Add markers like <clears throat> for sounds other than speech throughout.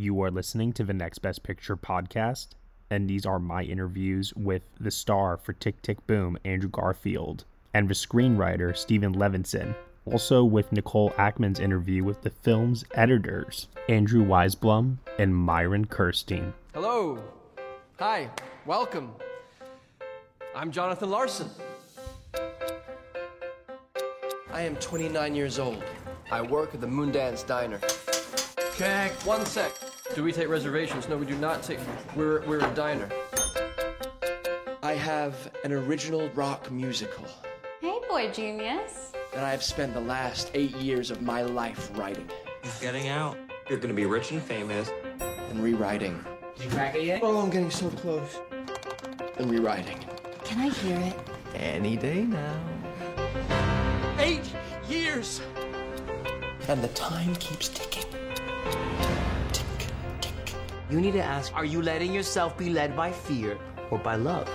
You are listening to the Next Best Picture podcast, and these are my interviews with the star for Tick Tick Boom, Andrew Garfield, and the screenwriter, Steven Levenson also with Nicole Ackman's interview with the film's editors, Andrew Weisblum and Myron Kerstein. Hello. Hi. Welcome. I'm Jonathan Larson. I am 29 years old. I work at the Moondance Diner. Check. One sec. Do we take reservations? No, we do not take. We're, we're a diner. I have an original rock musical. Hey, boy genius that I have spent the last eight years of my life writing. Getting out. You're gonna be rich and famous. And rewriting. Did you crack it yet? Oh, I'm getting so close. And rewriting. Can I hear it? Any day now. Eight years! And the time keeps ticking. Tick, tick. You need to ask are you letting yourself be led by fear or by love?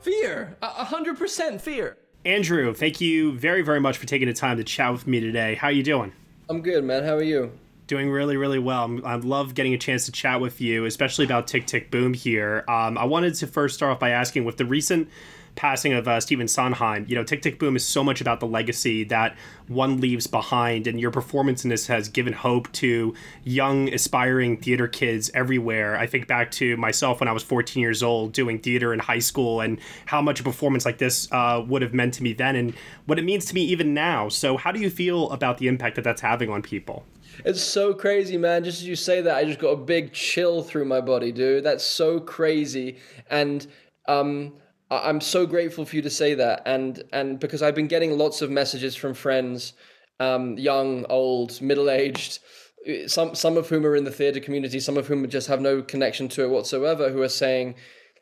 Fear! A hundred percent fear. Andrew, thank you very, very much for taking the time to chat with me today. How are you doing? I'm good, man. How are you? Doing really, really well. I love getting a chance to chat with you, especially about Tick Tick Boom here. Um, I wanted to first start off by asking with the recent passing of uh, Stephen Sondheim, you know, Tick Tick Boom is so much about the legacy that one leaves behind, and your performance in this has given hope to young, aspiring theater kids everywhere. I think back to myself when I was 14 years old doing theater in high school, and how much a performance like this uh, would have meant to me then, and what it means to me even now. So, how do you feel about the impact that that's having on people? It's so crazy, man. Just as you say that, I just got a big chill through my body, dude. That's so crazy. And um, I'm so grateful for you to say that, and and because I've been getting lots of messages from friends, um, young, old, middle aged, some some of whom are in the theater community, some of whom just have no connection to it whatsoever, who are saying,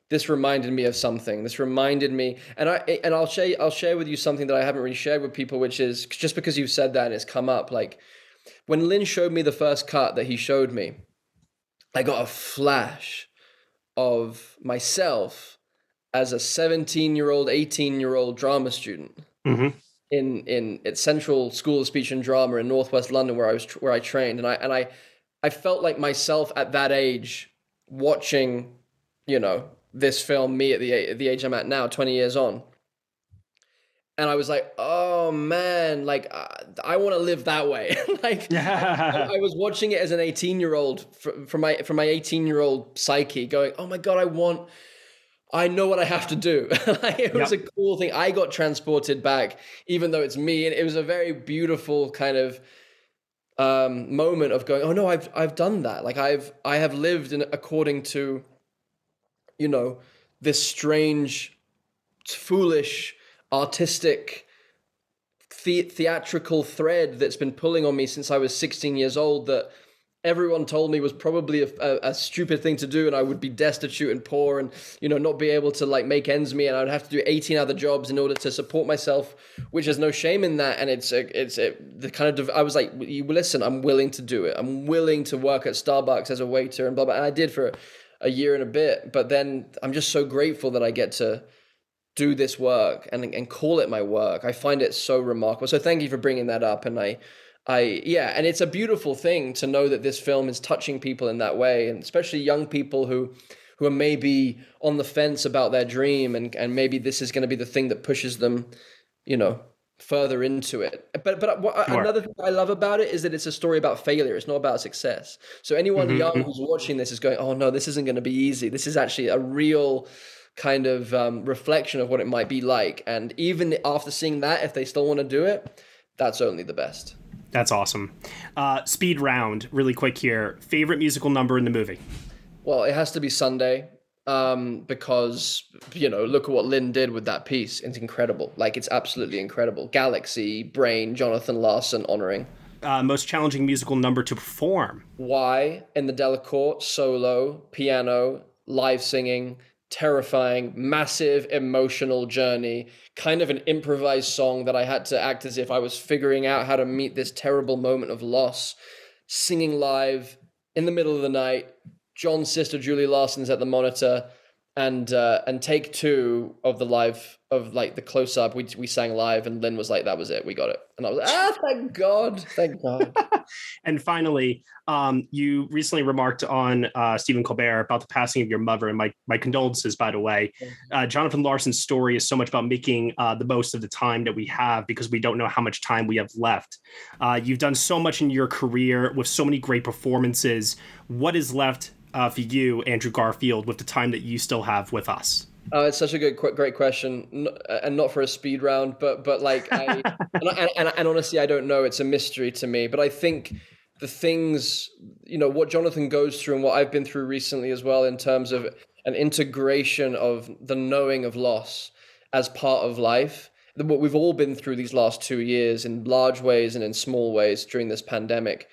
"This reminded me of something. This reminded me," and I and I'll share I'll share with you something that I haven't really shared with people, which is just because you've said that and it's come up. Like when Lin showed me the first cut that he showed me, I got a flash of myself as a 17 year old, 18 year old drama student mm-hmm. in in at Central School of Speech and Drama in Northwest London, where I was where I trained, and I and I I felt like myself at that age watching, you know, this film, me at the at the age I'm at now, 20 years on. And I was like, oh man, like uh, I want to live that way. <laughs> like I, I, was watching it as an 18 year old from my from my 18 year old psyche, going, oh my god, I want I know what I have to do. <laughs> it was a cool thing. I got transported back, even though it's me, and it was a very beautiful kind of um, moment of going, "Oh no, I've I've done that. Like I've I have lived in according to, you know, this strange, foolish, artistic, the- theatrical thread that's been pulling on me since I was 16 years old. That everyone told me was probably a, a, a, stupid thing to do and i would be destitute and poor and you know not be able to like make ends meet and i'd have to do 18 other jobs in order to support myself which is no shame in that and it's a, it's a, the kind of i was like you listen i'm willing to do it. I'm willing to work at starbucks as a waiter and blah blah and i did for a year and a bit but then i'm just so grateful that i get to do this work and and call it my work. I find it so remarkable. So thank you for bringing that up and i I yeah, and it's a beautiful thing to know that this film is touching people in that way, and especially young people who who are maybe on the fence about their dream, and and maybe this is going to be the thing that pushes them, you know, further into it. But but what, sure. another thing I love about it is that it's a story about failure. It's not about success. So anyone mm-hmm. young mm-hmm. who's watching this is going, oh no, this isn't going to be easy. This is actually a real kind of um, reflection of what it might be like. And even after seeing that, if they still want to do it, that's only the best. That's awesome. Uh, speed round, really quick here. Favorite musical number in the movie? Well, it has to be Sunday um, because you know look at what Lin did with that piece. It's incredible. Like it's absolutely incredible. Galaxy, Brain, Jonathan Larson honoring. uh, most challenging musical number to perform? Why in the Delacorte solo, piano, live singing, terrifying, massive emotional journey, kind of an improvised song that I had to act as if I was figuring out how to meet this terrible moment of loss, singing live in the middle of the night. Jon's sister Julie Larson's at the monitor, and uh, and take two of the live of like the close up. We we sang live, and Lin was like, "That was it, we got it." And I was like, "Ah, thank God, thank God." <laughs> and finally, um, you recently remarked on uh, Stephen Colbert about the passing of your mother, and my my condolences, by the way. Uh, Jonathan Larson's story is so much about making uh, the most of the time that we have because we don't know how much time we have left. Uh, you've done so much in your career with so many great performances. What is left uh, for you, Andrew Garfield, with the time that you still have with us? Oh, it's such a good, great question, and not for a speed round, but but like, <laughs> I, and, and, and honestly, I don't know. It's a mystery to me. But I think the things, you know, what Jonathan goes through and what I've been through recently as well, in terms of an integration of the knowing of loss as part of life. What we've all been through these last two years in large ways and in small ways during this pandemic.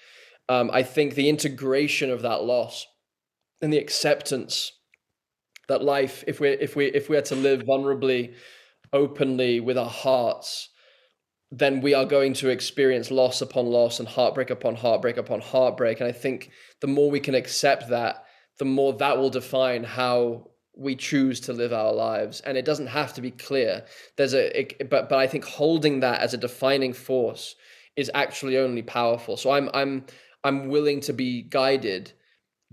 Um, I think the integration of that loss and the acceptance that life, if we if we if we are to live vulnerably, openly with our hearts, then we are going to experience loss upon loss and heartbreak upon heartbreak upon heartbreak. And I think the more we can accept that, the more that will define how we choose to live our lives. And it doesn't have to be clear. There's a it, but but i think holding that as a defining force is actually only powerful. So i'm i'm i'm willing to be guided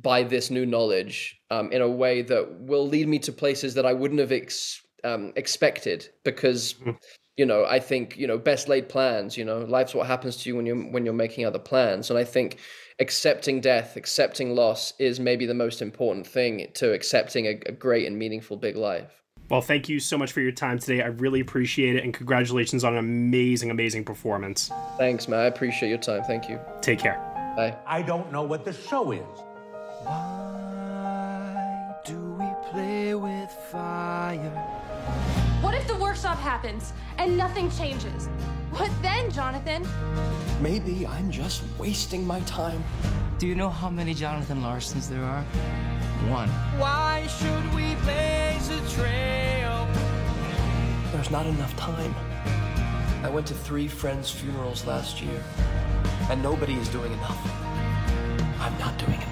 by this new knowledge um, in a way that will lead me to places that I wouldn't have ex- um, expected because mm. you know I think you know best laid plans you know life's what happens to you when you're when you're making other plans and I think accepting death accepting loss is maybe the most important thing to accepting a, a great and meaningful big life well, thank you so much for your time today. I really appreciate it, and congratulations on an amazing, amazing performance. Thanks, man. I appreciate your time. Thank you. Take care. Bye. I don't know what the show is. Why do we play with fire? What if the workshop happens and nothing changes? What then, Jonathan? Maybe I'm just wasting my time. Do you know how many Jonathan Larsons there are? One. Why should we blaze a trail? There's not enough time. I went to three friends' funerals last year, and nobody is doing enough. I'm not doing enough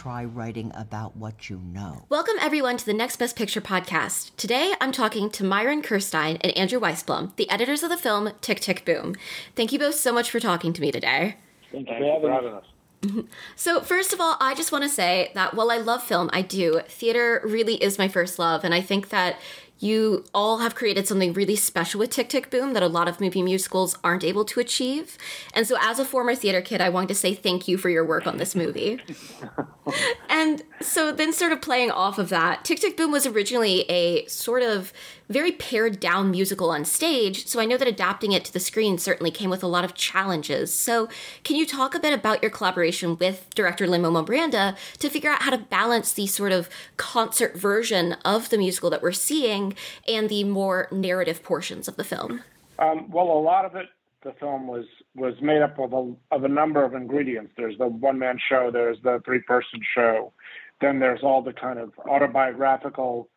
try writing about what you know. Welcome, everyone, to the Next Best Picture podcast. Today, I'm talking to Myron Kerstein and Andrew Weisblum, the editors of the film Tick, Tick, Boom. Thank you both so much for talking to me today. Thank you for having us. <laughs> So, first of all, I just want to say that while I love film, I do. Theater really is my first love, and I think that you all have created something really special with Tick Tick Boom that a lot of movie musicals aren't able to achieve. And so, as a former theater kid, I wanted to say thank you for your work on this movie. <laughs> <laughs> and so, then sort of playing off of that, Tick Tick Boom was originally a sort of very pared down musical on stage, so I know that adapting it to the screen certainly came with a lot of challenges. So, can you talk a bit about your collaboration with director Lin Manuel Miranda to figure out how to balance the sort of concert version of the musical that we're seeing and the more narrative portions of the film? Um, well, a lot of it, the film was was made up of a, of a number of ingredients. There's the one man show, there's the three person show, then there's all the kind of autobiographical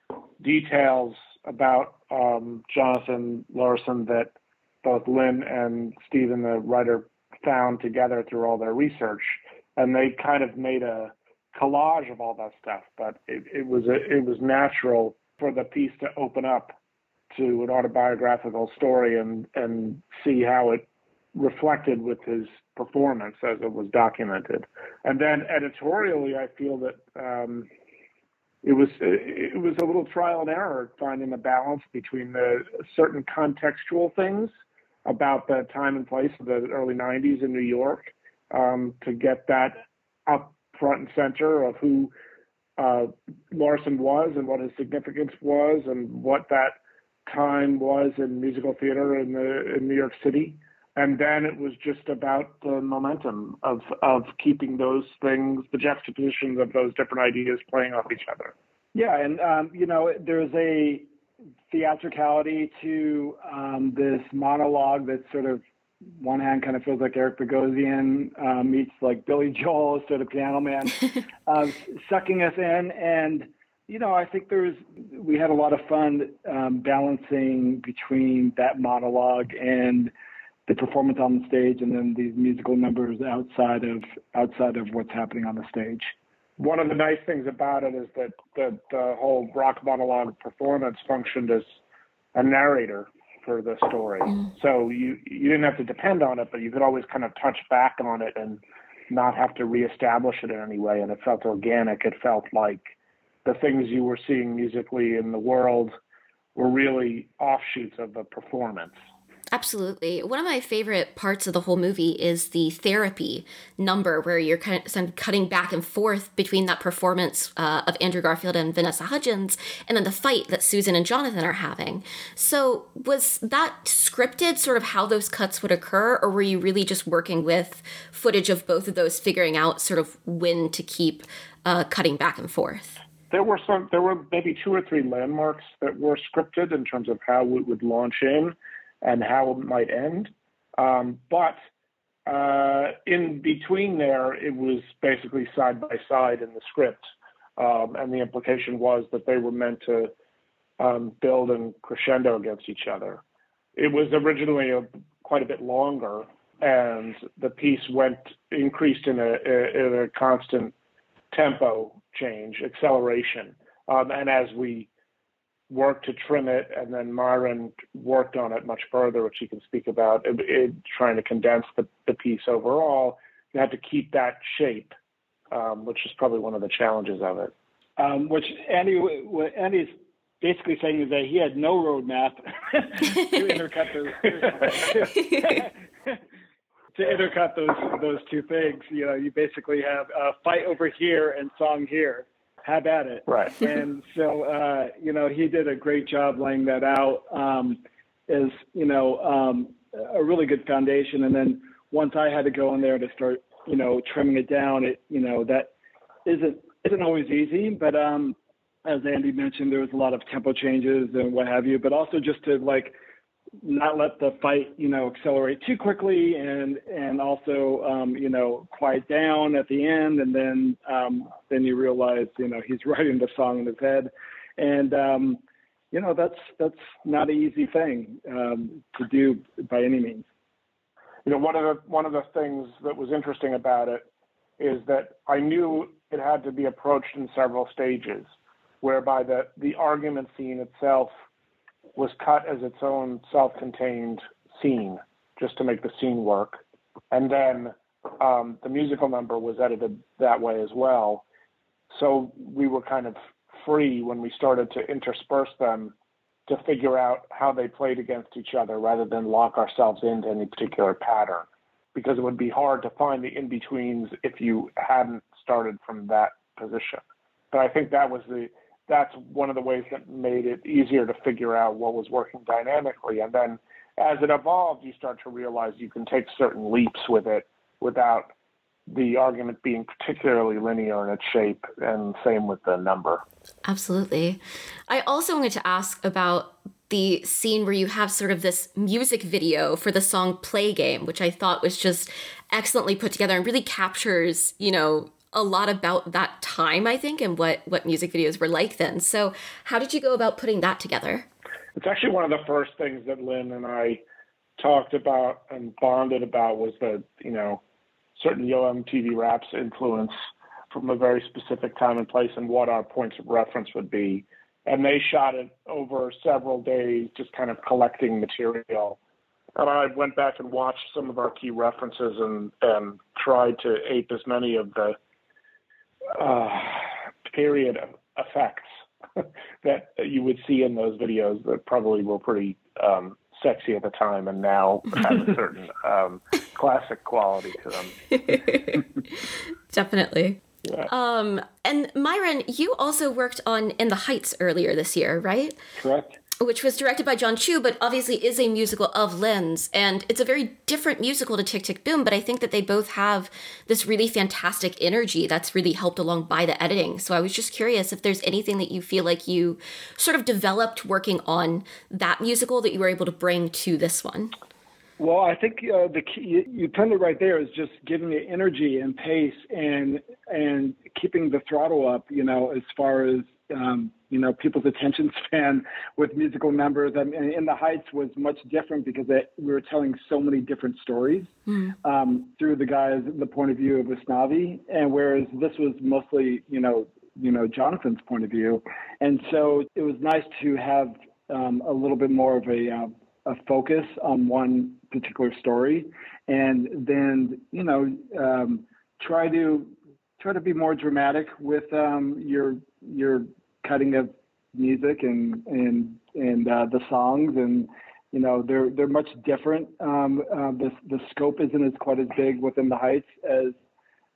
details about um, Jonathan Larson that both Lin and Stephen, the writer, found together through all their research, and they kind of made a collage of all that stuff. But it, it was a, it was natural for the piece to open up to an autobiographical story and and see how it reflected with his performance as it was documented. And then editorially, I feel that um, it was it was a little trial and error finding a balance between the certain contextual things about the time and place of the early 90s in New York um, to get that up front and center of who uh, Larson was and what his significance was and what that time was in musical theater in the in New York City and then it was just about the momentum of of keeping those things, the juxtapositions of those different ideas playing off each other. Yeah, and um, you know, there's a theatricality to um, this monologue that's sort of one hand kind of feels like Eric Bogosian uh, meets like Billy Joel sort of Piano Man, <laughs> uh, sucking us in. And you know, I think there's we had a lot of fun um, balancing between that monologue and the performance on the stage, and then these musical numbers outside of outside of what's happening on the stage. One of the nice things about it is that the, the whole rock monologue performance functioned as a narrator for the story. Mm. So you you didn't have to depend on it, but you could always kind of touch back on it and not have to reestablish it in any way. And it felt organic. It felt like the things you were seeing musically in the world were really offshoots of the performance. Absolutely. One of my favorite parts of the whole movie is the therapy number, where you're kind of cutting back and forth between that performance uh, of Andrew Garfield and Vanessa Hudgens, and then the fight that Susan and Jonathan are having. So, was that scripted, sort of how those cuts would occur, or were you really just working with footage of both of those, figuring out sort of when to keep uh, cutting back and forth? There were some. There were maybe two or three landmarks that were scripted in terms of how it would launch in and how it might end. Um, but uh, in between there, it was basically side by side in the script. Um, and the implication was that they were meant to um, build and crescendo against each other. It was originally a, quite a bit longer, and the piece went increased in a, in a constant tempo change, acceleration. Um, and as we worked to trim it, and then Myron worked on it much further, which he can speak about, it, it, trying to condense the, the piece overall. You had to keep that shape, um, which is probably one of the challenges of it. Um, which Andy, what Andy's basically saying is that he had no roadmap <laughs> to intercut those. <laughs> to intercut those those two things, you know, you basically have a fight over here and song here have at it. Right. <laughs> and so, uh, you know, he did a great job laying that out um, as, you know, um, a really good foundation. And then once I had to go in there to start, you know, trimming it down, it, you know, that isn't, isn't always easy, but um, as Andy mentioned, there was a lot of tempo changes and what have you, but also just to like, not let the fight, you know, accelerate too quickly, and and also, um, you know, quiet down at the end, and then um, then you realize, you know, he's <laughs> writing the song in his head, and um, you know, that's that's not an easy thing um, to do by any means. You know, one of the one of the things that was interesting about it is that I knew it had to be approached in several stages, whereby the the argument scene itself was cut as its own self-contained scene just to make the scene work, and then um, the musical number was edited that way as well. So we were kind of free when we started to intersperse them to figure out how they played against each other rather than lock ourselves into any particular pattern because it would be hard to find the in-betweens if you hadn't started from that position. But I think that was the that's one of the ways that made it easier to figure out what was working dynamically. And then as it evolved, you start to realize you can take certain leaps with it without the argument being particularly linear in its shape, and same with the number. Absolutely. I also wanted to ask about the scene where you have sort of this music video for the song Play Game, which I thought was just excellently put together and really captures, you know, a lot about that time, I think, and what what music videos were like then. So, how did you go about putting that together? It's actually one of the first things that Lin and I talked about and bonded about was the you know certain Yo MTV Raps influence from a very specific time and place and what our points of reference would be. And they shot it over several days, just kind of collecting material. And I went back and watched some of our key references and, and tried to ape as many of the uh, period effects <laughs> that you would see in those videos that probably were pretty um, sexy at the time and now have a certain <laughs> um, classic quality to them. <laughs> Definitely. Yeah. Um, and Myron, you also worked on In the Heights earlier this year, right? Correct which was directed by Jon Chu, but obviously is a musical of Lin's. And it's a very different musical to Tick Tick Boom, but I think that they both have this really fantastic energy that's really helped along by the editing. So I was just curious if there's anything that you feel like you sort of developed working on that musical that you were able to bring to this one. Well, I think uh, the key you, you pinned it right there is just giving it energy and pace and and keeping the throttle up. You know, as far as um, you know, people's attention <laughs> span with musical numbers. I mean, In the Heights was much different because it, we were telling so many different stories Mm. um, through the guys, the point of view of Usnavi, and whereas this was mostly, you know, you know, Jonathan's point of view, and so it was nice to have um, a little bit more of a uh, a focus on one particular story, and then you know um, try to try to be more dramatic with um, your your cutting of music and and and uh, the songs and you know they're they're much different. Um, uh, the the scope isn't as quite as big within the Heights as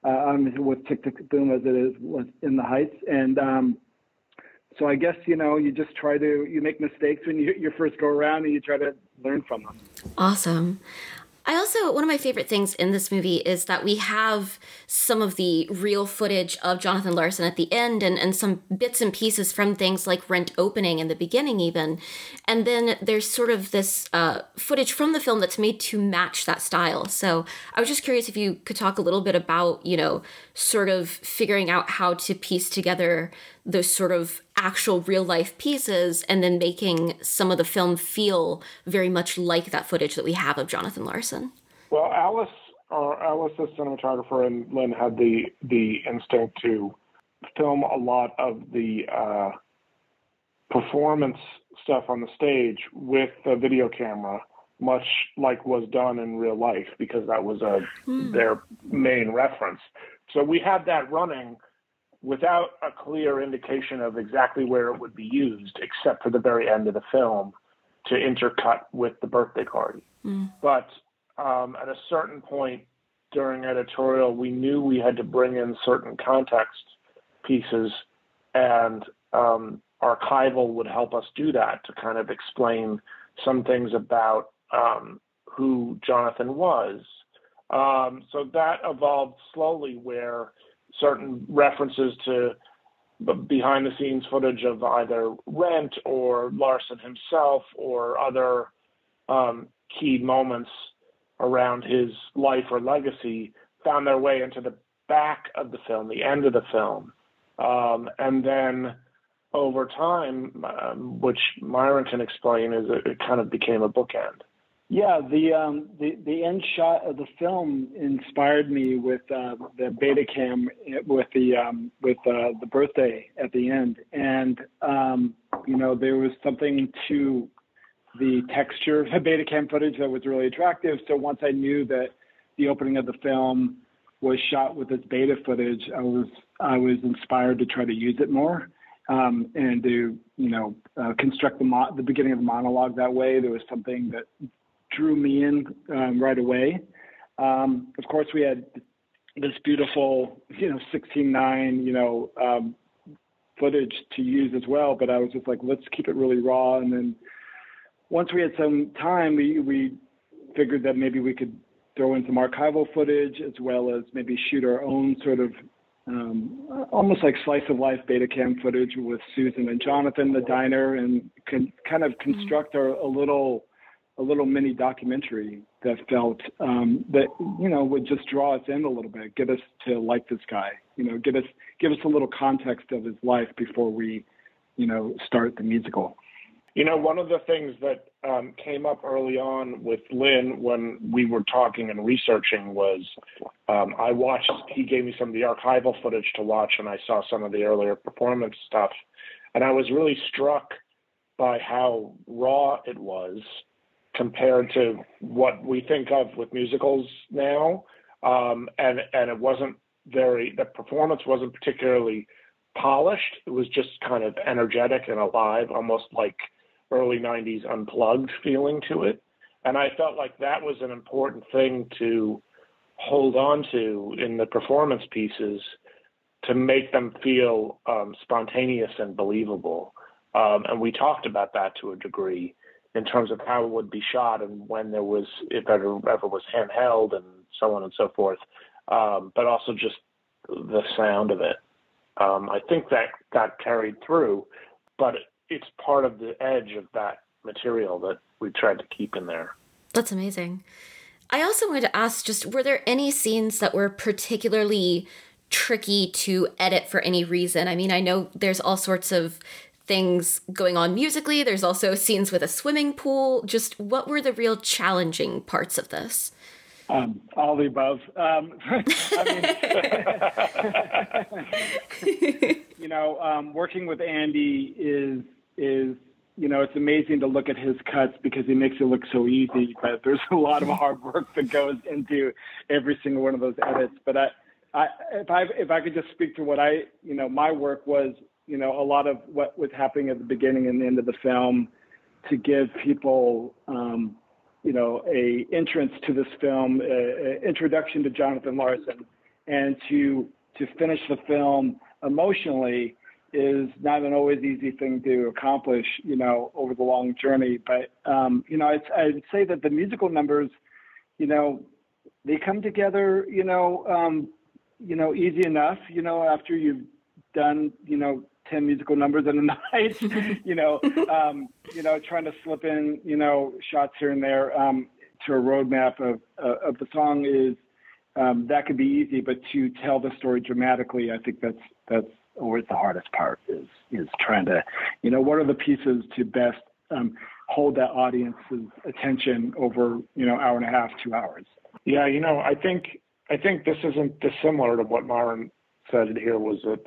uh, um, with Tick Tick Boom as it is was in the Heights, and um, so I guess you know you just try to you make mistakes when you you first go around and you try to learn from them. Awesome. I also, one of my favorite things in this movie is that we have some of the real footage of Jonathan Larson at the end and, and some bits and pieces from things like Rent opening in the beginning, even. And then there's sort of this uh, footage from the film that's made to match that style. So I was just curious if you could talk a little bit about, you know, sort of figuring out how to piece together those sort of actual real life pieces and then making some of the film feel very much like that footage that we have of Jonathan Larson. Well, Alice, or Alice, the cinematographer, and Lin had the the instinct to film a lot of the uh, performance stuff on the stage with a video camera, much like was done in real life, because that was a Hmm. their main reference. So we had that running without a clear indication of exactly where it would be used, except for the very end of the film to intercut with the birthday party. But um, at a certain point during editorial, we knew we had to bring in certain context pieces, and um, archival would help us do that to kind of explain some things about um, who Jonathan was. Um, so that evolved slowly, where certain references to behind the scenes footage of either Rent or Larson himself or other um, key moments around his life or legacy found their way into the back of the film, the end of the film. Um, and then over time, um, which Myron can explain, is it, it kind of became a bookend. Yeah, the um, the the end shot of the film inspired me with uh, the Betacam with the um, with uh, the birthday at the end, and um, you know there was something to the texture of the Betacam footage that was really attractive. So once I knew that the opening of the film was shot with this beta footage, I was I was inspired to try to use it more um, and to you know uh, construct the mo- the beginning of the monologue that way. There was something that drew me in um, right away. Um, of course, we had this beautiful, you know, 16:9, you know, um, footage to use as well. But I was just like, let's keep it really raw. And then once we had some time, we we figured that maybe we could throw in some archival footage as well as maybe shoot our own sort of um, almost like slice of life Betacam footage with Susan and Jonathan, the diner, and can kind of construct our, a little a little mini documentary that felt um, that you know would just draw us in a little bit, get us to like this guy, you know, give us give us a little context of his life before we, you know, start the musical. You know, one of the things that um, came up early on with Lin when we were talking and researching was um, I watched, he gave me some of the archival footage to watch, and I saw some of the earlier performance stuff. And I was really struck by how raw it was compared to what we think of with musicals now. Um, and, and it wasn't very, the performance wasn't particularly polished. It was just kind of energetic and alive, almost like early 90s unplugged feeling to it. And I felt like that was an important thing to hold on to in the performance pieces to make them feel um, spontaneous and believable. Um, and we talked about that to a degree in terms of how it would be shot and when there was, if ever, ever was handheld and so on and so forth. Um, but also just the sound of it. Um, I think that got carried through, but it's part of the edge of that material that we tried to keep in there. That's amazing. I also wanted to ask just were there any scenes that were particularly tricky to edit for any reason? I mean, I know there's all sorts of things going on musically, there's also scenes with a swimming pool. Just what were the real challenging parts of this? Um, all the above. Um, <laughs> mean, <laughs> you know, um, working with Andy is is you know it's amazing to look at his cuts because he makes it look so easy, but there's a lot of hard work that goes into every single one of those edits. But I, I if I if I could just speak to what I you know my work was you know a lot of what was happening at the beginning and the end of the film to give people um, you know, a entrance to this film, a, a introduction to Jonathan Larson, and to to finish the film emotionally is not an always easy thing to accomplish, you know, over the long journey. But um, you know, I'd, I'd say that the musical numbers, you know, they come together, you know, um, you know, easy enough, you know, after you've done, you know, 10 musical numbers in a <laughs> night, you know, <laughs> um, you know, trying to slip in, you know, shots here and there um, to a roadmap of, uh, of the song is, um, that could be easy, but to tell the story dramatically, I think that's, that's always the hardest part is, is trying to, you know, what are the pieces to best um, hold that audience's attention over, you know, hour and a half, two hours. Yeah. You know, I think, I think this isn't dissimilar to what Myron said here was that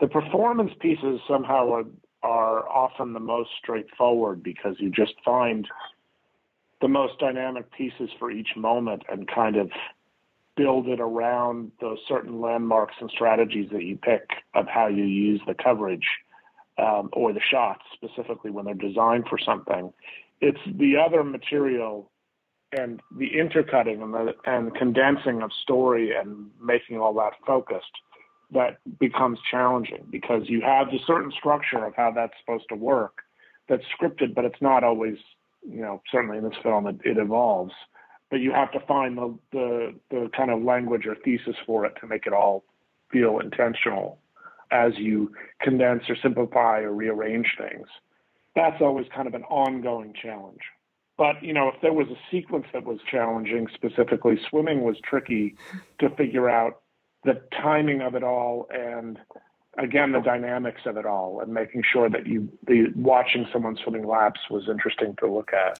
the performance pieces somehow are, are often the most straightforward because you just find the most dynamic pieces for each moment and kind of build it around those certain landmarks and strategies that you pick of how you use the coverage um, or the shots specifically when they're designed for something. It's the other material and the intercutting and the and condensing of story and making all that focused that becomes challenging because you have the certain structure of how that's supposed to work that's scripted, but it's not always, you know, certainly in this film it, it evolves. But you have to find the, the the kind of language or thesis for it to make it all feel intentional as you condense or simplify or rearrange things. That's always kind of an ongoing challenge. But you know, if there was a sequence that was challenging, specifically swimming was tricky to figure out the timing of it all and again the dynamics of it all and making sure that you the watching someone swimming laps was interesting to look at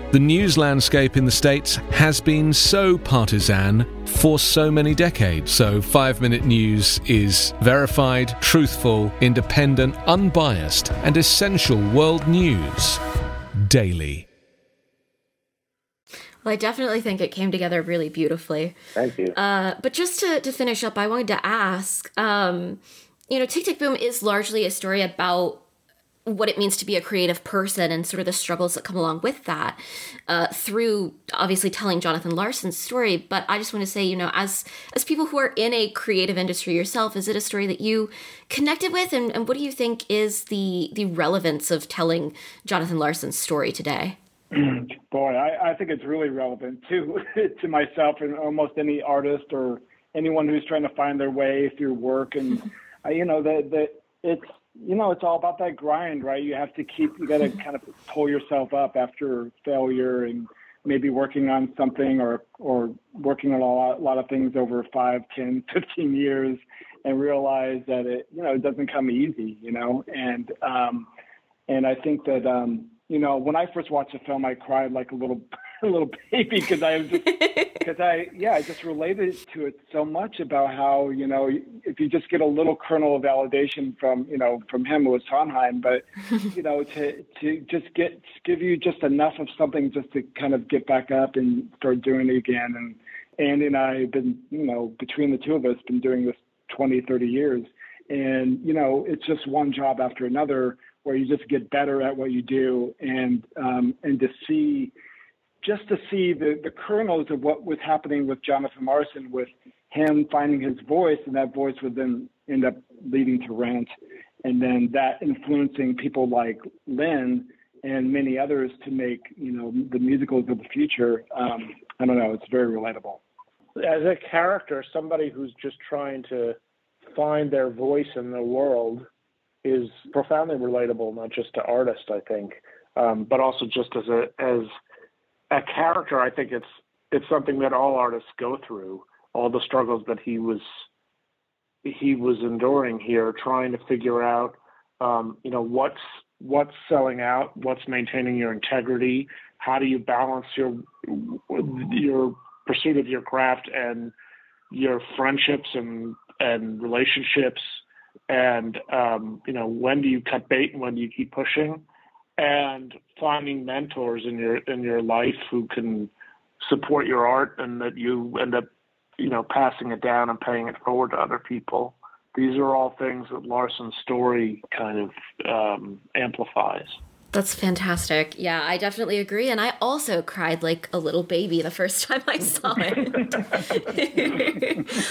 the news landscape in the States has been so partisan for so many decades. So, Five Minute News is verified, truthful, independent, unbiased, and essential world news daily. Well, I definitely think it came together really beautifully. Thank you. Uh, but just to, to finish up, I wanted to ask um, you know, Tick Tick Boom is largely a story about what it means to be a creative person and sort of the struggles that come along with that uh, through obviously telling jonathan larson's story. But i just want to say you know as as people who are in a creative industry yourself is it a story that you connected with? And, and what do you think is the the relevance of telling jonathan larson's story today? <clears throat> Boy I, I think it's really relevant to <laughs> to myself and almost any artist or anyone who's trying to find their way through work. And <laughs> you know that that it's you know, it's all about that grind, right? You have to keep, you got to kind of pull yourself up after failure and maybe working on something or, or working on a lot, a lot of things over five, ten, <laughs> fifteen years and realize that it, you know, it doesn't come easy, you know? And, um, and I think that, um, you know, when I first watched the film, I cried like a little, <laughs> a little <laughs> baby because I because <laughs> I yeah I just related to it so much about how you know if you just get a little kernel of validation from you know from him it was Sondheim, but <laughs> you know to to just get give you just enough of something just to kind of get back up and start doing it again. And Andy and I have been you know between the two of us been doing this 20 30 years, and you know it's just one job after another where you just get better at what you do and um, and to see just to see the, the kernels of what was happening with Jonathan Larson, with him finding his voice, and that voice would then end up leading to Rent, and then that influencing people like Lin and many others to make you know the musicals of the future. Um, I don't know, it's very relatable. As a character, somebody who's just trying to find their voice in the world is profoundly relatable, not just to artists, I think, um, but also just as a as a character, I think it's it's something that all artists go through. All the struggles that he was he was enduring here, trying to figure out, um, you know, what's what's selling out, what's maintaining your integrity, how do you balance your your pursuit of your craft and your friendships and and relationships, and um, you know, when do you cut bait and when do you keep pushing? And finding mentors in your in your life who can support your art and that you end up you know passing it down and paying it forward to other people. These are all things that larson's story kind of um, amplifies That's fantastic. Yeah, I definitely agree. And I also cried like a little baby the first <laughs> time I saw it.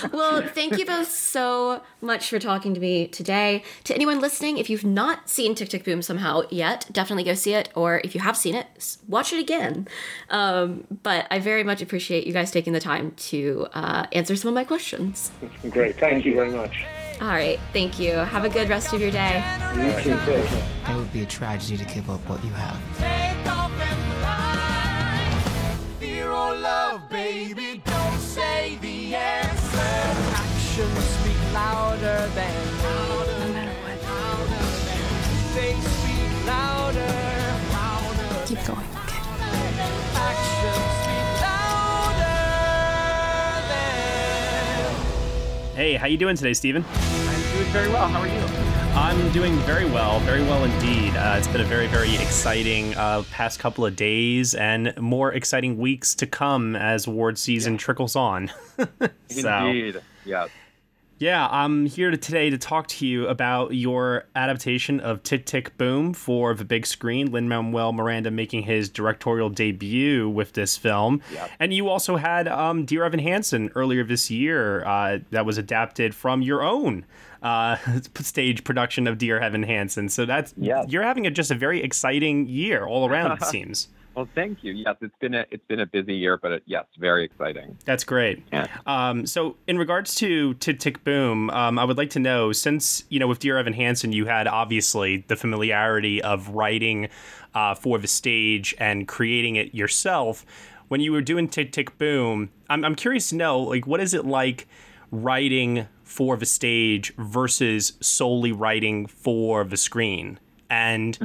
<laughs> well, thank you both so much for talking to me today. To anyone listening, if you've not seen Tick Tick Boom somehow yet, definitely go see it. Or if you have seen it, watch it again. Um, but I very much appreciate you guys taking the time to uh, answer some of my questions. great thank, you very much All right, thank you. Have a good rest of your day. It would be a tragedy to give up what you have. Zero love, baby, don't say the answer. Actions speak louder than. No matter what. They speak louder. louder Keep going, okay? Actions speak louder than. Hey, how you doing today, Steven? Very well. How are you? I'm doing very well, very well indeed. Uh, it's been a very, very exciting uh, past couple of days and more exciting weeks to come as award season trickles on. <laughs> so, Indeed. Yes. yeah, I'm here today to talk to you about your adaptation of Tick Tick Boom for the big screen. Lin Manuel Miranda making his directorial debut with this film, Yep. and you also had um, Dear Evan Hansen earlier this year uh, that was adapted from your own uh, <laughs> stage production of Dear Evan Hansen. So that's you're having a, just a very exciting year all around. It <laughs> seems. Well, thank you. Yes, it's been a it's been a busy year, but it, yes, very exciting. That's great. Yeah. Um, so, in regards to Tick Tick Boom, um, I would like to know since you know with Dear Evan Hansen, you had obviously the familiarity of writing uh, for the stage and creating it yourself. When you were doing Tick Tick Boom, I'm I'm curious to know like what is it like writing for the stage versus solely writing for the screen, and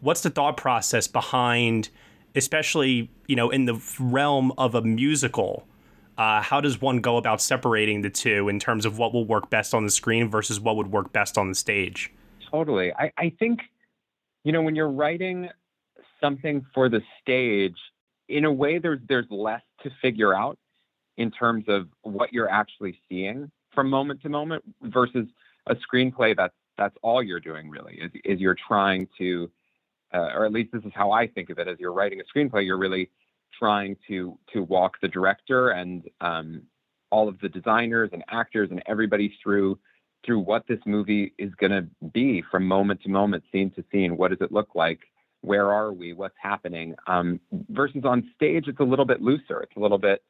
what's the thought process behind especially you know in the realm of a musical uh, how does one go about separating the two in terms of what will work best on the screen versus what would work best on the stage? Totally. I, I think, you know, when you're writing something for the stage, in a way there's there's less to figure out in terms of what you're actually seeing from moment to moment versus a screenplay that's that's all you're doing really is, is you're trying to uh, or at least this is how I think of it as you're writing a screenplay you're really trying to to walk the director and um, all of the designers and actors and everybody through through what this movie is going to be from moment to moment, scene to scene. What does it look like? Where are we? What's happening? Um, versus on stage, it's a little bit looser. It's a little bit.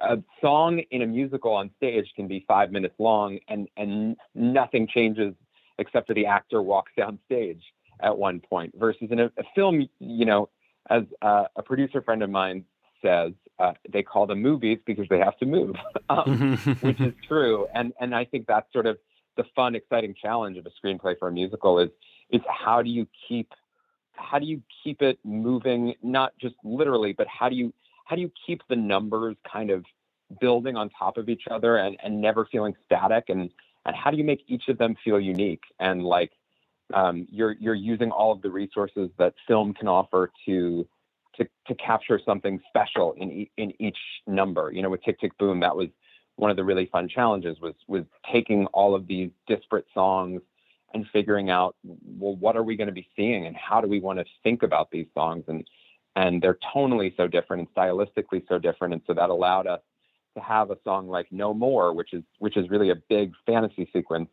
A song in a musical on stage can be five minutes long, and and nothing changes except for the actor walks down stage at one point. Versus in a, a film, you know, as uh, a producer friend of mine says, uh, they call them movies because they have to move, <laughs> um, <laughs> which is true. And and I think that's sort of the fun, exciting challenge of a screenplay for a musical is is how do you keep how do you keep it moving, not just literally, but how do you how do you keep the numbers kind of building on top of each other and, and never feeling static? And and how do you make each of them feel unique? And like um, you're you're using all of the resources that film can offer to to to capture something special in e- in each number. You know, with Tick Tick Boom, that was one of the really fun challenges was was taking all of these disparate songs and figuring out well what are we going to be seeing and how do we want to think about these songs? And and they're tonally so different and stylistically so different and so that allowed us to have a song like No More which is which is really a big fantasy sequence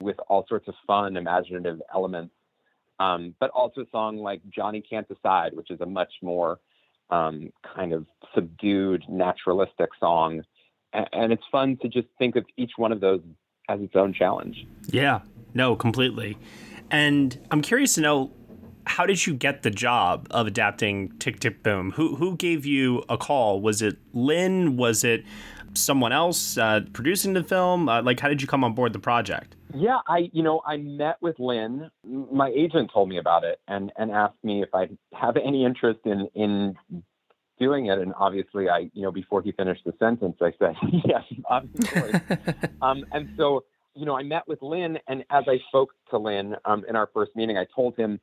with all sorts of fun imaginative elements um, but also a song like Johnny Can't Decide which is a much more um, kind of subdued naturalistic song. And, and it's fun to just think of each one of those as its own challenge. Yeah, no, completely. And I'm curious to know how did you get the job of adapting Tick Tick Boom? Who who gave you a call? Was it Lin? Was it someone else uh, producing the film? Uh, like, how did you come on board the project? Yeah, I you know I met with Lin. My agent told me about it and and asked me if I have any interest in in doing it. And obviously, I you know before he finished the sentence, I said <laughs> yes, obviously. <laughs> um, and so you know I met with Lin, and as I spoke to Lin um, in our first meeting, I told him.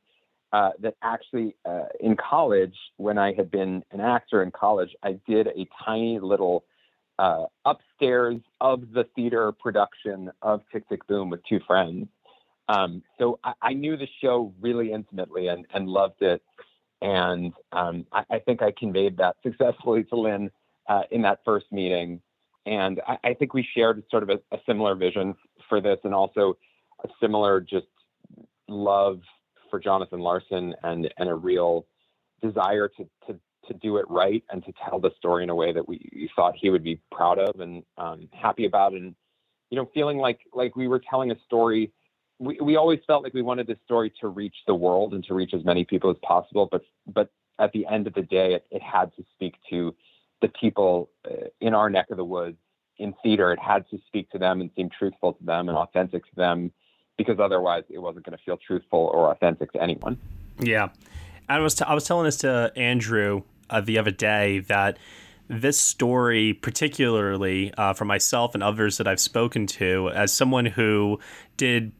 Uh, that actually uh, in college, when I had been an actor in college, I did a tiny little uh, upstairs of the theater production of Tick Tick Boom with two friends. Um, so I, I, knew the show really intimately and, and loved it. And um, I, I, think I conveyed that successfully to Lin uh, in that first meeting. And I, I, think we shared sort of a, a similar vision for this and also a similar just love for Jonathan Larson and, and a real desire to, to to do it right and to tell the story in a way that we thought he would be proud of and um, happy about. And you know feeling like like we were telling a story we, we always felt like we wanted this story to reach the world and to reach as many people as possible but but at the end of the day it, it had to speak to the people uh, in our neck of the woods in theater. It had to speak to them and seem truthful to them and authentic to them because otherwise it wasn't going to feel truthful or authentic to anyone Yeah. I was, t- I was telling this to Andrew uh, the other day that this story, particularly uh, for myself and others that I've spoken to, as someone who did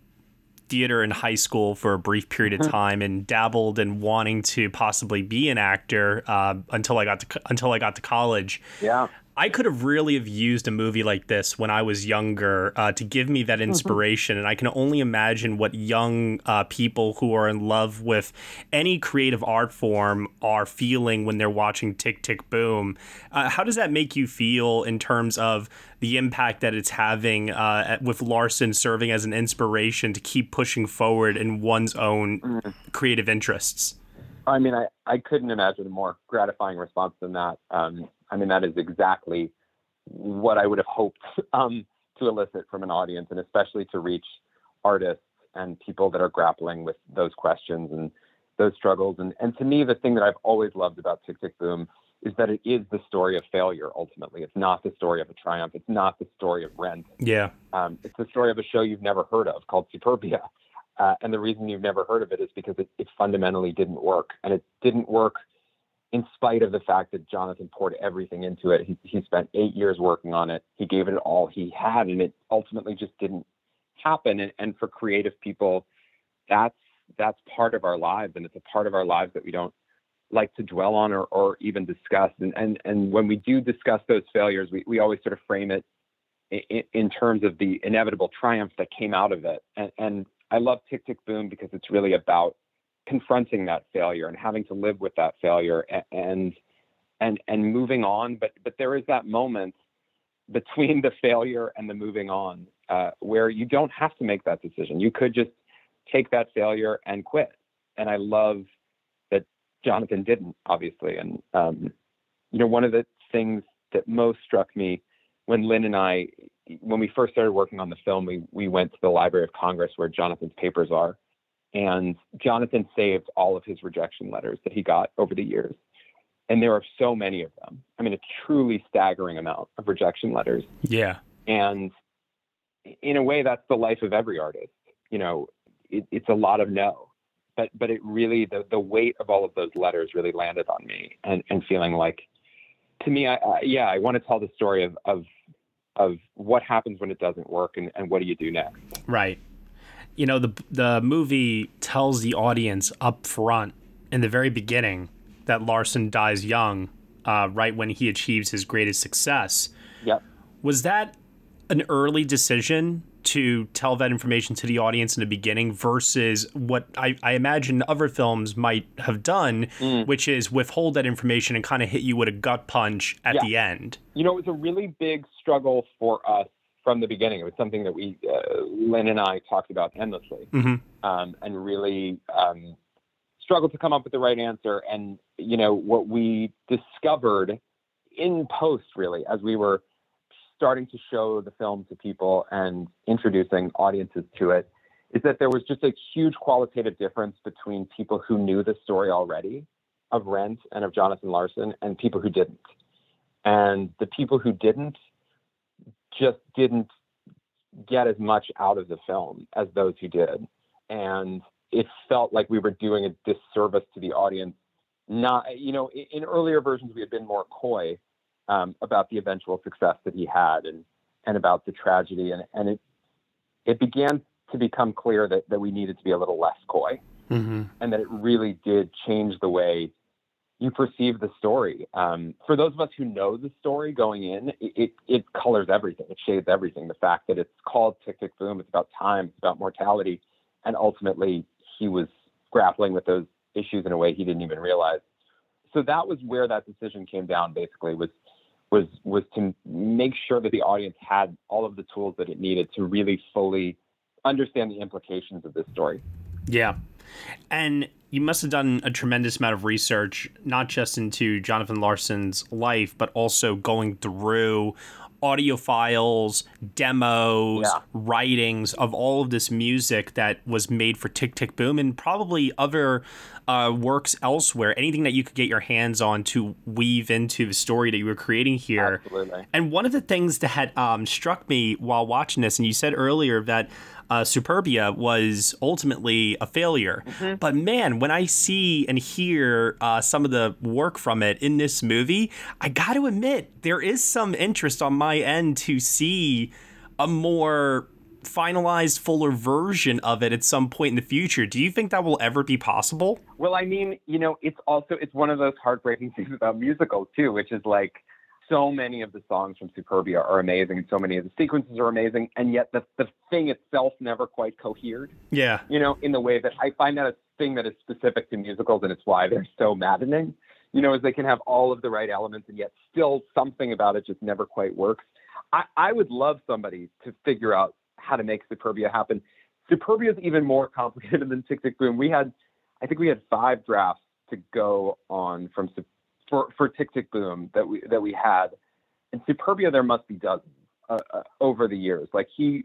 theater in high school for a brief period of time and dabbled in wanting to possibly be an actor uh, until I got to until I got to college. Yeah. I could have really have used a movie like this when I was younger uh, to give me that inspiration, and I can only imagine what young uh, people who are in love with any creative art form are feeling when they're watching Tick Tick Boom. Uh, how does that make you feel in terms of the impact that it's having uh, with Larson serving as an inspiration to keep pushing forward in one's own creative interests? I mean, I, I couldn't imagine a more gratifying response than that. Um, I mean, that is exactly what I would have hoped <laughs> um, to elicit from an audience, and especially to reach artists and people that are grappling with those questions and those struggles. And, and to me, the thing that I've always loved about Tick Tick Boom is that it is the story of failure. Ultimately, it's not the story of a triumph. It's not the story of Rent. Yeah. Um, it's the story of a show you've never heard of called Superbia. Uh, and the reason you've never heard of it is because it, it fundamentally didn't work. And it didn't work in spite of the fact that Jonathan poured everything into it. He, he spent eight years working on it. He gave it all he had, and it ultimately just didn't happen. And, and for creative people, that's that's part of our lives, and it's a part of our lives that we don't like to dwell on or, or even discuss. And, and and when we do discuss those failures, we, we always sort of frame it in, in terms of the inevitable triumph that came out of it. And, and I love Tick Tick Boom because it's really about confronting that failure and having to live with that failure and and and moving on. But but there is that moment between the failure and the moving on uh, where you don't have to make that decision. You could just take that failure and quit. And I love that Jonathan didn't, obviously. And um, you know, one of the things that most struck me when Lin and I, when we first started working on the film, we we went to the Library of Congress where Jonathan's papers are, and Jonathan saved all of his rejection letters that he got over the years. And there are so many of them. I mean, a truly staggering amount of rejection letters. Yeah. And in a way, that's the life of every artist. You know, it, it's a lot of no, but but it really the the weight of all of those letters really landed on me, and and feeling like to me, I, I, yeah, I want to tell the story of of of what happens when it doesn't work and, and what do you do next. Right. You know, the the movie tells the audience up front in the very beginning that Larson dies young, uh, right when he achieves his greatest success. Yep. Was that an early decision to tell that information to the audience in the beginning versus what I, I imagine other films might have done, Mm. which is withhold that information and kind of hit you with a gut punch at Yeah. the end? You know, it was a really big struggle for us from the beginning. It was something that we, uh, Lin and I, talked about endlessly, Mhm. um, and really um, struggled to come up with the right answer. And you know, what we discovered in post, really, as we were starting to show the film to people and introducing audiences to it, is that there was just a huge qualitative difference between people who knew the story already of Rent and of Jonathan Larson and people who didn't. And the people who didn't just didn't get as much out of the film as those who did. And it felt like we were doing a disservice to the audience. Not, you know, in, in earlier versions, we had been more coy um, about the eventual success that he had and, and about the tragedy. And, and it, it began to become clear that, that we needed to be a little less coy Mm-hmm. and that it really did change the way you perceive the story. Um, for those of us who know the story going in, it, it, it colors everything. It shades everything. The fact that it's called Tick Tick Boom, it's about time, it's about mortality, and ultimately he was grappling with those issues in a way he didn't even realize. So that was where that decision came down. Basically, was was was to make sure that the audience had all of the tools that it needed to really fully understand the implications of this story. Yeah. And you must have done a tremendous amount of research, not just into Jonathan Larson's life, but also going through audio files, demos, Yeah. writings of all of this music that was made for Tick Tick Boom and probably other uh, works elsewhere. Anything that you could get your hands on to weave into the story that you were creating here. Absolutely. And one of the things that had um, struck me while watching this, and you said earlier that uh, Superbia was ultimately a failure. But man, when I see and hear uh, some of the work from it in this movie, I got to admit, there is some interest on my end to see a more finalized, fuller version of it at some point in the future. Do you think that will ever be possible? Well, I mean, you know, it's also it's one of those heartbreaking things about musicals too, which is like so many of the songs from Superbia are amazing and so many of the sequences are amazing, and yet the the thing itself never quite cohered. Yeah. You know, in the way that I find that a thing that is specific to musicals and it's why they're so maddening. You know, is they can have all of the right elements and yet still something about it just never quite works. I, I would love somebody to figure out how to make Superbia happen. Superbia is even more <laughs> complicated than Tick Tick Boom. We had, I think we had five drafts to go on from for for Tick Tick Boom that we that we had, and Superbia there must be dozens uh, uh, over the years. Like he,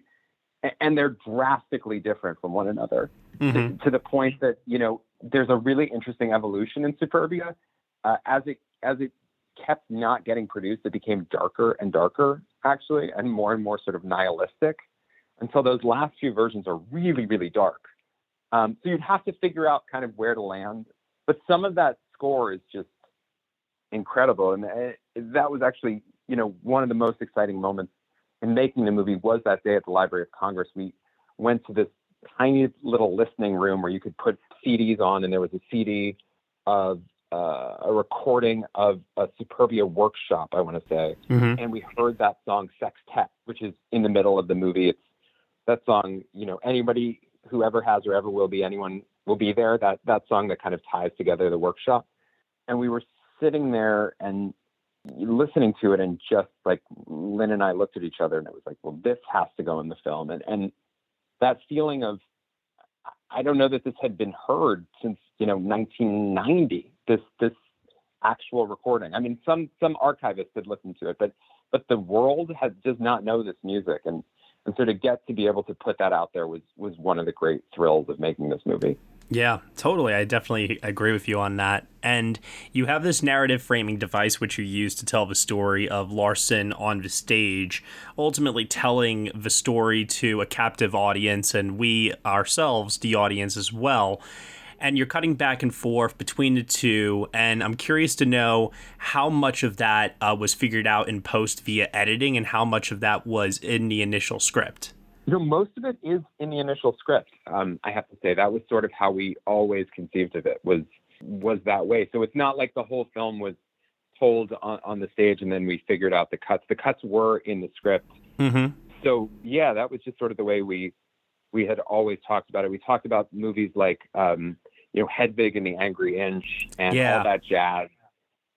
and they're drastically different from one another to, to the point that you know there's a really interesting evolution in Superbia uh, as it as it kept not getting produced. It became darker and darker actually, and more and more sort of nihilistic until those last few versions are really really dark. Um, so you'd have to figure out kind of where to land. But some of that score is just incredible, and uh, that was actually you know one of the most exciting moments in making the movie was that day at the Library of Congress. We went to this tiny little listening room where you could put CDs on, and there was a CD of uh, a recording of a Superbia workshop, I want to say, Mhm. and we heard that song "Sextet," which is in the middle of the movie. It's that song, you know, anybody who ever has or ever will be, anyone will be there. That that song that kind of ties together the workshop, and we were sitting there and listening to it and just like Lin and I looked at each other and it was like, well, this has to go in the film. And and that feeling of I don't know that this had been heard since, you know, 1990. This this actual recording. I mean, some some archivists had listened to it, but but the world has does not know this music and and so to get to be able to put that out there was was one of the great thrills of making this movie. Yeah, totally. I definitely agree with you on that. And you have this narrative framing device which you use to tell the story of Larson on the stage, ultimately telling the story to a captive audience and we ourselves, the audience as well. and you're cutting back and forth between the two. And I'm curious to know how much of that uh, was figured out in post via editing, and how much of that was in the initial script. You know, most of it is in the initial script. Um, I have to say that was sort of how we always conceived of it was was that way. So it's not like the whole film was told on, on the stage and then we figured out the cuts. The cuts were in the script. Mm-hmm. So yeah, that was just sort of the way we we had always talked about it. We talked about movies like um, you know Hedwig and the Angry Inch and Yeah. all that jazz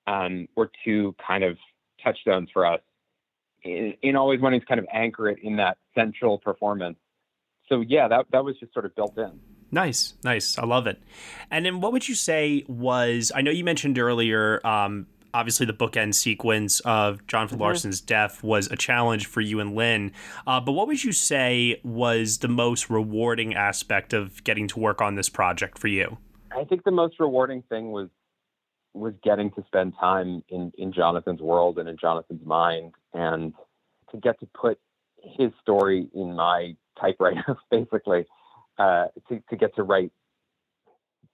um, were two kind of touchstones for us in, in always wanting to kind of anchor it in that central performance. So yeah, that that was just sort of built in. Nice, nice. I love it. And then what would you say was, I know you mentioned earlier, um, obviously the bookend sequence of Jonathan Mhm. Larson's death was a challenge for you and Lin. Uh, but what would you say was the most rewarding aspect of getting to work on this project for you? I think the most rewarding thing was was getting to spend time in in Jonathan's world and in Jonathan's mind, and to get to put his story in my typewriter, <laughs> basically, uh, to to get to write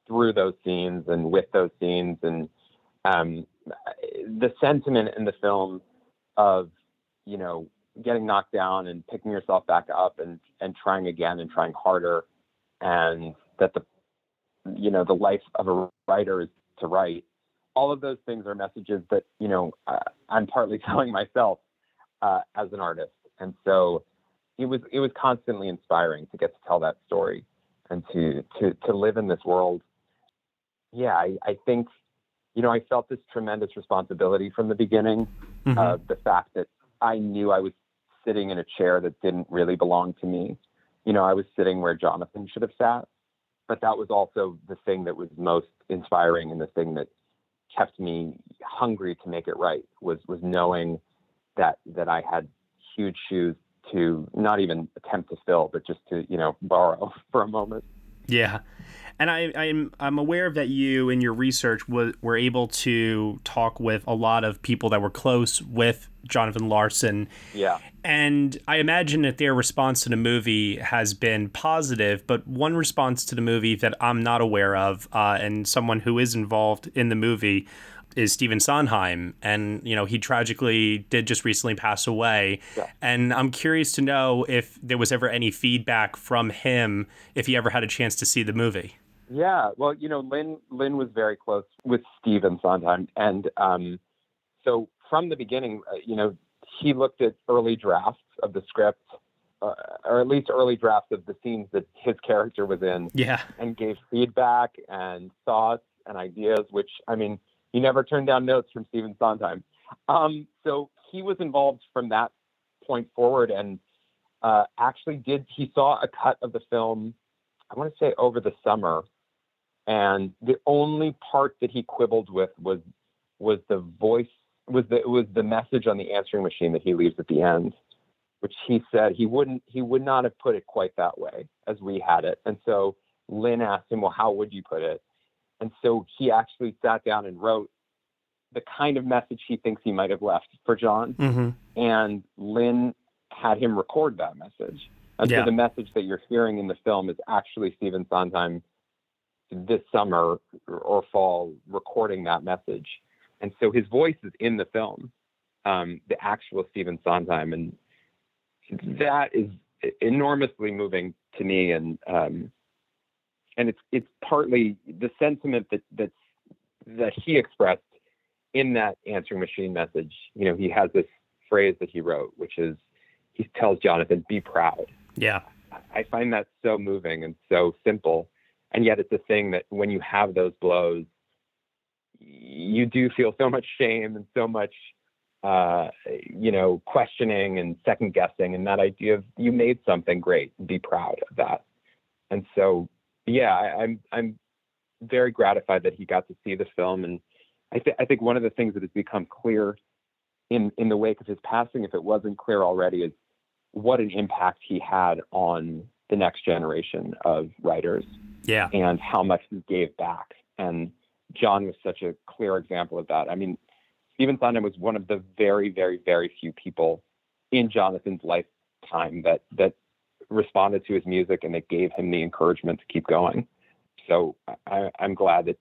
through those scenes and with those scenes, and um, the sentiment in the film of you know getting knocked down and picking yourself back up and and trying again and trying harder, and that the you know the life of a writer is to write all of those things are messages that you know uh, i'm partly <laughs> telling myself uh, as an artist. And so it was it was constantly inspiring to get to tell that story and to to to live in this world. Yeah i, I think you know i felt this tremendous responsibility from the beginning Mm-hmm. uh, the fact that i knew i was sitting in a chair that didn't really belong to me. You know i was sitting where jonathan should have sat but that was also the thing that was most inspiring and the thing that kept me hungry to make it right was was knowing that that I had huge shoes to not even attempt to fill, but just to you know borrow <laughs> for a moment. Yeah. And I, I'm I'm aware that you in your research was, were able to talk with a lot of people that were close with Jonathan Larson. Yeah. And I imagine that their response to the movie has been positive, but one response to the movie that I'm not aware of, uh, and someone who is involved in the movie, is Stephen Sondheim. And, you know, he tragically did just recently pass away. Yeah. And I'm curious to know if there was ever any feedback from him, if he ever had a chance to see the movie. Yeah, well, you know, Lin Lin was very close with Stephen Sondheim, and um, so from the beginning, uh, you know, he looked at early drafts of the script, uh, or at least early drafts of the scenes that his character was in, Yeah. and gave feedback and thoughts and ideas. Which I mean, he never turned down notes from Stephen Sondheim. Um, so he was involved from that point forward, and uh, actually did he saw a cut of the film. I want to say over the summer, and the only part that he quibbled with was was the voice was the was the message on the answering machine that he leaves at the end, which he said he wouldn't he would not have put it quite that way as we had it. And so Lin asked him, well, how would you put it? And so he actually sat down and wrote the kind of message he thinks he might have left for Jon. Mm-hmm. And Lin had him record that message. And Yeah. so the message that you're hearing in the film is actually Stephen Sondheim this summer or fall recording that message. And so his voice is in the film, um, the actual Stephen Sondheim. And that is enormously moving to me. And, um, and it's, it's partly the sentiment that, that's, that he expressed in that answering machine message. You know, he has this phrase that he wrote, which is, he tells Jonathan, be proud. Yeah. I find that so moving and so simple. And yet it's a thing that when you have those blows, you do feel so much shame and so much, uh, you know, questioning and second guessing. And that idea of you made something great, be proud of that. And so, yeah, I, I'm, I'm very gratified that he got to see the film. And I, th- I think one of the things that has become clear in, in the wake of his passing, if it wasn't clear already, is what an impact he had on the next generation of writers Yeah. and how much he gave back. And Jon was such a clear example of that. I mean, Stephen Sondheim was one of the very, very, very few people in Jonathan's lifetime that that responded to his music and that gave him the encouragement to keep going. so I, I'm glad that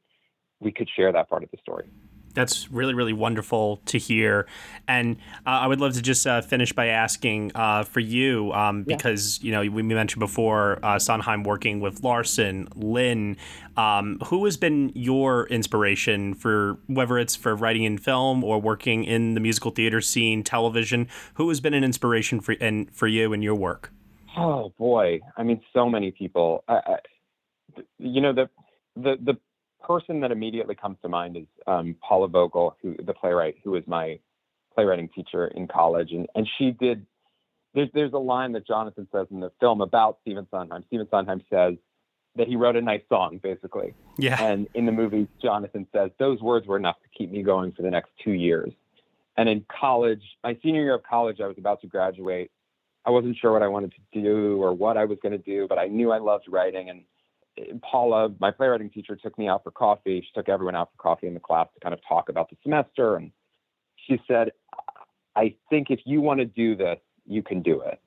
we could share that part of the story. That's really, really wonderful to hear. And uh, I would love to just uh, finish by asking uh, for you, um, because, you know, we mentioned before uh, Sondheim working with Larson, Lin Um, who has been your inspiration for whether it's for writing in film or working in the musical theater scene, television? Who has been an inspiration for and for you and your work? Oh boy, I mean, so many people. I, I, you know, the the the person that immediately comes to mind is um, Paula Vogel, who the playwright, who was my playwriting teacher in college, and and she did. There's there's a line that Jonathan says in the film about Stephen Sondheim. Stephen Sondheim says that he wrote a nice song, basically. Yeah. And in the movie, Jonathan says those words were enough to keep me going for the next two years. And in college, my senior year of college, I was about to graduate. I wasn't sure what I wanted to do or what I was going to do, but I knew I loved writing and eh, Paula, my playwriting teacher, took me out for coffee. She took everyone out for coffee in the class to kind of talk about the semester. And she said, I think if you want to do this, you can do it.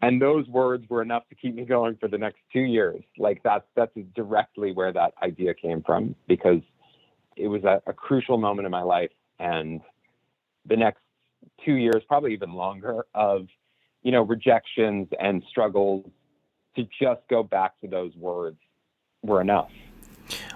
And those words were enough to keep me going for the next two years. Like that's that's directly where that idea came from because it was a, a crucial moment in my life. And the next two years, probably even longer, of you know rejections and struggles to just go back to those words were enough.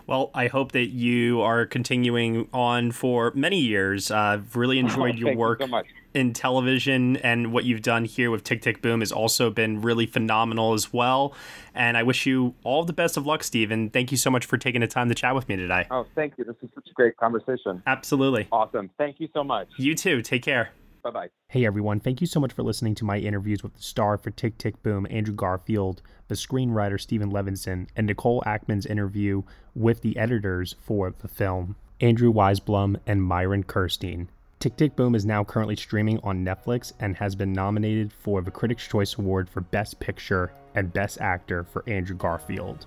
Well, I hope that you are continuing on for many years. Uh, I've really <laughs> enjoyed your Thank you work so in television, and what you've done here with Tick Tick Boom has also been really phenomenal as well. And I wish you all the best of luck, Steven. Thank you so much for taking the time to chat with me today. Oh, thank you. This is such a great conversation. Absolutely. Awesome. Thank you so much. You too. Take care. Bye bye. Hey everyone, thank you so much for listening to my interviews with the star for Tick Tick Boom, Andrew Garfield, the screenwriter Steven Levenson, and Nicole Ackman's interview with the editors for the film, Andrew Weisblum and Myron Kerstein. Tick Tick Boom is now currently streaming on Netflix and has been nominated for the Critics' Choice Award for Best Picture and Best Actor for Andrew Garfield.